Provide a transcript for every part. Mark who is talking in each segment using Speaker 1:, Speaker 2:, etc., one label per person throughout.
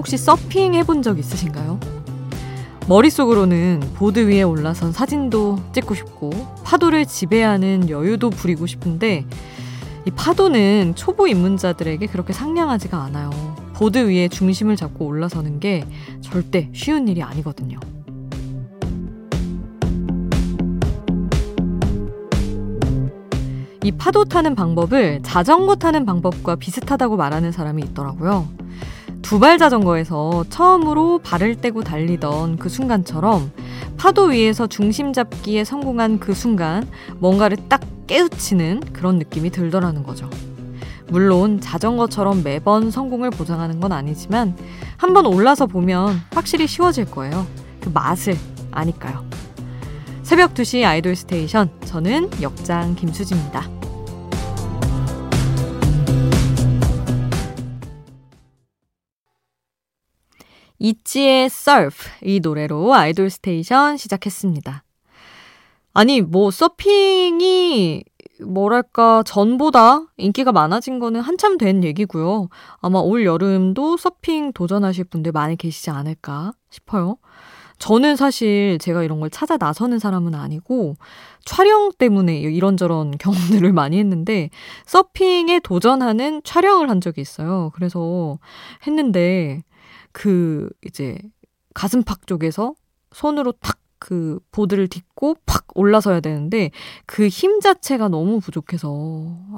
Speaker 1: 혹시 서핑 해본 적 있으신가요? 머릿속으로는 보드 위에 올라선 사진도 찍고 싶고 파도를 지배하는 여유도 부리고 싶은데 이 파도는 초보 입문자들에게 그렇게 상냥하지가 않아요. 보드 위에 중심을 잡고 올라서는 게 절대 쉬운 일이 아니거든요. 이 파도 타는 방법을 자전거 타는 방법과 비슷하다고 말하는 사람이 있더라고요. 두발 자전거에서 처음으로 발을 떼고 달리던 그 순간처럼 파도 위에서 중심 잡기에 성공한 그 순간 뭔가를 딱 깨우치는 그런 느낌이 들더라는 거죠. 물론 자전거처럼 매번 성공을 보장하는 건 아니지만 한번 올라서 보면 확실히 쉬워질 거예요. 그 맛을 아니까요. 새벽 2시 아이돌 스테이션 저는 역장 김수지입니다. 있지의 Surf 이 노래로 아이돌 스테이션 시작했습니다. 아니 뭐 서핑이 뭐랄까 전보다 인기가 많아진 거는 한참 된 얘기고요. 아마 올 여름도 서핑 도전하실 분들 많이 계시지 않을까 싶어요. 저는 사실 제가 이런 걸 찾아 나서는 사람은 아니고 촬영 때문에 이런저런 경험들을 많이 했는데 서핑에 도전하는 촬영을 한 적이 있어요. 그래서 했는데 그 이제 가슴팍 쪽에서 손으로 탁 그 보드를 딛고 팍 올라서야 되는데 그 힘 자체가 너무 부족해서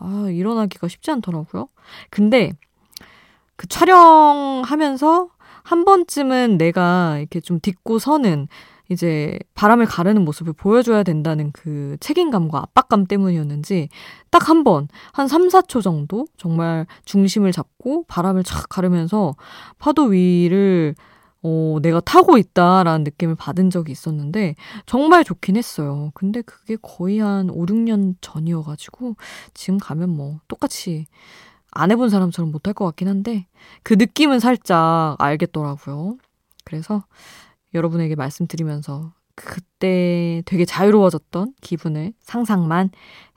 Speaker 1: 아, 일어나기가 쉽지 않더라고요. 근데 그 촬영하면서 한 번쯤은 내가 이렇게 좀 딛고 서는 이제 바람을 가르는 모습을 보여줘야 된다는 그 책임감과 압박감 때문이었는지 딱 한 번, 한 3, 4초 정도 정말 중심을 잡고 바람을 촥 가르면서 파도 위를 어, 내가 타고 있다라는 느낌을 받은 적이 있었는데 정말 좋긴 했어요. 근데 그게 거의 한 5, 6년 전이어가지고 지금 가면 뭐 똑같이 안 해본 사람처럼 못할 것 같긴 한데 그 느낌은 살짝 알겠더라고요. 그래서 여러분에게 말씀드리면서 그때 되게 자유로워졌던 기분을 상상만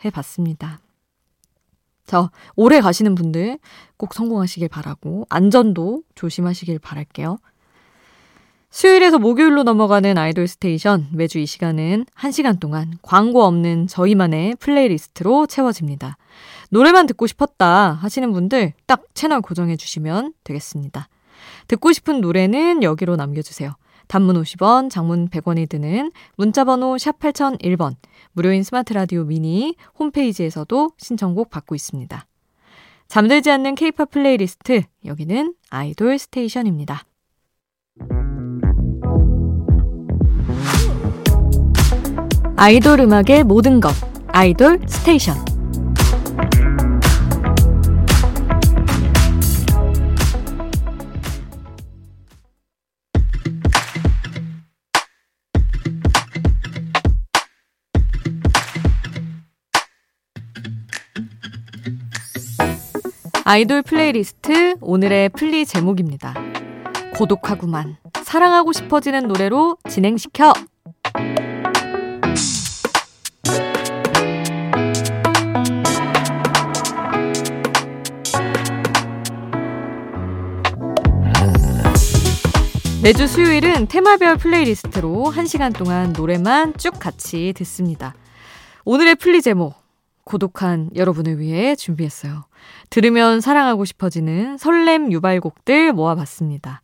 Speaker 1: 해봤습니다. 자, 올해 가시는 분들 꼭 성공하시길 바라고, 안전도 조심하시길 바랄게요. 수요일에서 목요일로 넘어가는 아이돌 스테이션, 매주 이 시간은 1시간 동안 광고 없는 저희만의 playlist로 채워집니다. 노래만 듣고 싶었다 하시는 분들 딱 채널 고정해 주시면 되겠습니다. 듣고 싶은 노래는 여기로 남겨주세요. 단문 50원, 장문 100원이 드는 문자번호 샵 8001번, 무료인 스마트 라디오 미니 홈페이지에서도 신청곡 받고 있습니다. 잠들지 않는 케이팝 플레이리스트, 여기는 아이돌 스테이션입니다. 아이돌 음악의 모든 것, 아이돌 스테이션. 아이돌 플레이리스트 오늘의 플리 제목입니다. 고독하구만. 사랑하고 싶어지는 노래로 진행시켜. 매주 수요일은 테마별 playlist로 1시간 동안 노래만 쭉 같이 듣습니다. 오늘의 플리 제목, 고독한 여러분을 위해 준비했어요. 들으면 사랑하고 싶어지는 설렘 유발곡들 모아봤습니다.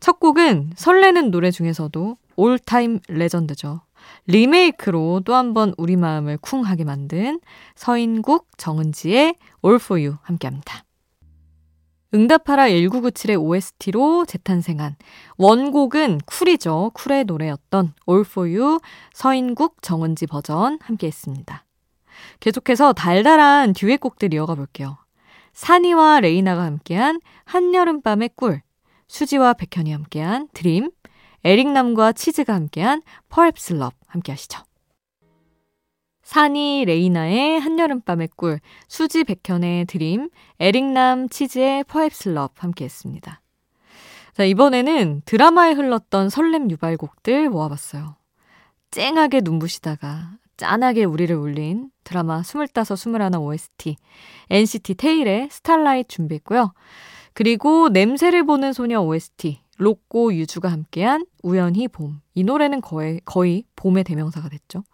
Speaker 1: 첫 곡은 설레는 노래 중에서도 all-time legend죠. 리메이크로 또 한 번 우리 마음을 쿵하게 만든 서인국, 정은지의 All For You 함께합니다. 응답하라 1997의 OST로 재탄생한 원곡은 쿨이죠. 쿨의 노래였던 All For You 서인국, 정은지 버전 함께했습니다. 계속해서 달달한 듀엣곡들 이어가 볼게요. 산이와 레이나가 함께한 한여름밤의 꿀, 수지와 백현이 함께한 Dream, 에릭남과 치즈가 함께한 Love 함께 하시죠. 산이 레이나의 한여름밤의 꿀, 수지 백현의 Dream, 에릭남 치즈의 Love 함께 했습니다. 자, 이번에는 드라마에 흘렀던 설렘 유발곡들 모아봤어요. 쨍하게 눈부시다가 짠하게 우리를 울린 드라마 25, 21 OST, NCT 태일의 Starlight 준비했고요. 그리고 냄새를 보는 소녀 OST 로꼬 유주가 함께한 우연히 봄. 이 노래는 거의 거의 봄의 대명사가 됐죠.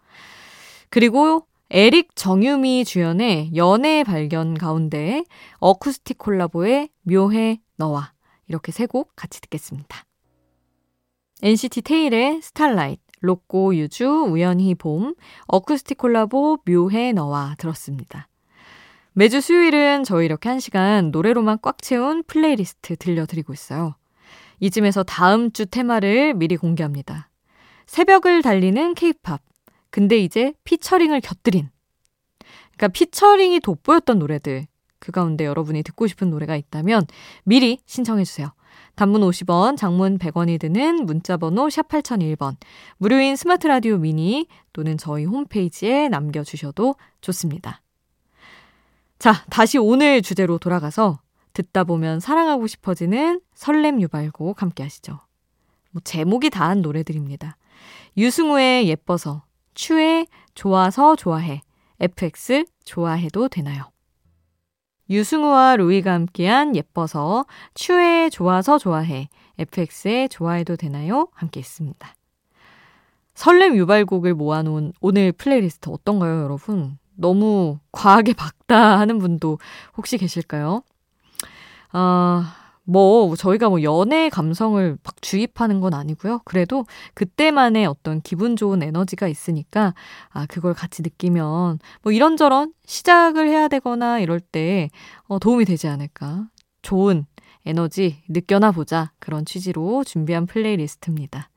Speaker 1: 그리고 에릭 정유미 주연의 연애 발견 가운데 어쿠스틱 콜라보의 묘해 너와 이렇게 세 곡 같이 듣겠습니다. NCT 태일의 Starlight, 로꼬 유주, 우연히 봄, 어쿠스틱 콜라보 묘해 너와 들었습니다. 매주 수요일은 저희 이렇게 한 시간 노래로만 꽉 채운 플레이리스트 들려드리고 있어요. 이쯤에서 다음 주 테마를 미리 공개합니다. 새벽을 달리는 케이팝. 근데 이제 featuring을 곁들인. 그러니까 피처링이 돋보였던 노래들. 그 가운데 여러분이 듣고 싶은 노래가 있다면 미리 신청해주세요. 단문 50원, 장문 100원이 드는 문자번호 샵 8001번, 무료인 스마트 라디오 미니 또는 저희 홈페이지에 남겨주셔도 좋습니다. 자, 다시 오늘 주제로 돌아가서 듣다 보면 사랑하고 싶어지는 설렘 유발곡 함께 하시죠. 뭐 제목이 다한 노래들입니다. 유승우의 예뻐서, 츄의 좋아서 좋아해, FX 좋아해도 되나요? 유승우와 루이가 함께한 예뻐서, 츄의 좋아서 좋아해, FX의 좋아해도 되나요? 함께 했습니다. 설렘 유발곡을 모아놓은 오늘 플레이리스트 어떤가요, 여러분? 너무 과하게 밝다 하는 분도 혹시 계실까요? 아, 뭐, 저희가 뭐 연애 감성을 막 주입하는 건 아니고요. 그래도 그때만의 어떤 기분 좋은 에너지가 있으니까, 아, 그걸 같이 느끼면, 뭐 이런저런 시작을 해야 되거나 이럴 때, 어, 도움이 되지 않을까. 좋은 에너지 느껴나 보자. 그런 취지로 준비한 playlist입니다.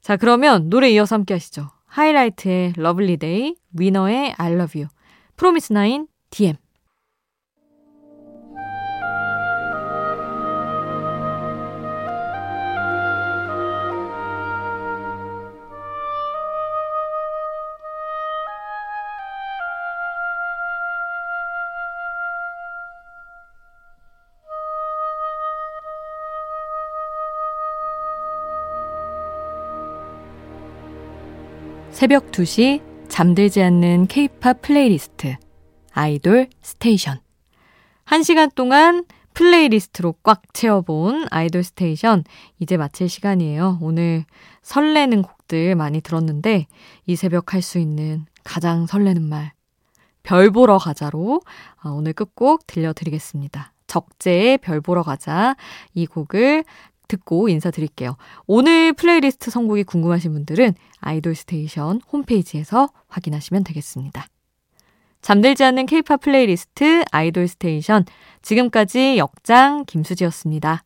Speaker 1: 자, 그러면 노래 이어서 함께 하시죠. 하이라이트의 Lovely Day, 위너의 I love you, 프로미스나인 DM. 새벽 2시 잠들지 않는 케이팝 플레이리스트 아이돌 스테이션 1시간 동안 playlist로 꽉 채워본 아이돌 스테이션 이제 마칠 시간이에요. 오늘 설레는 곡들 많이 들었는데 이 새벽 할 수 있는 가장 설레는 말 별 보러 가자로 아, 오늘 끝곡 들려드리겠습니다. 적재의 별 보러 가자 이 곡을 듣고 인사드릴게요. 오늘 플레이리스트 선곡이 궁금하신 분들은 아이돌 스테이션 홈페이지에서 확인하시면 되겠습니다. 잠들지 않는 케이팝 플레이리스트 아이돌 스테이션 지금까지 역장 김수지였습니다.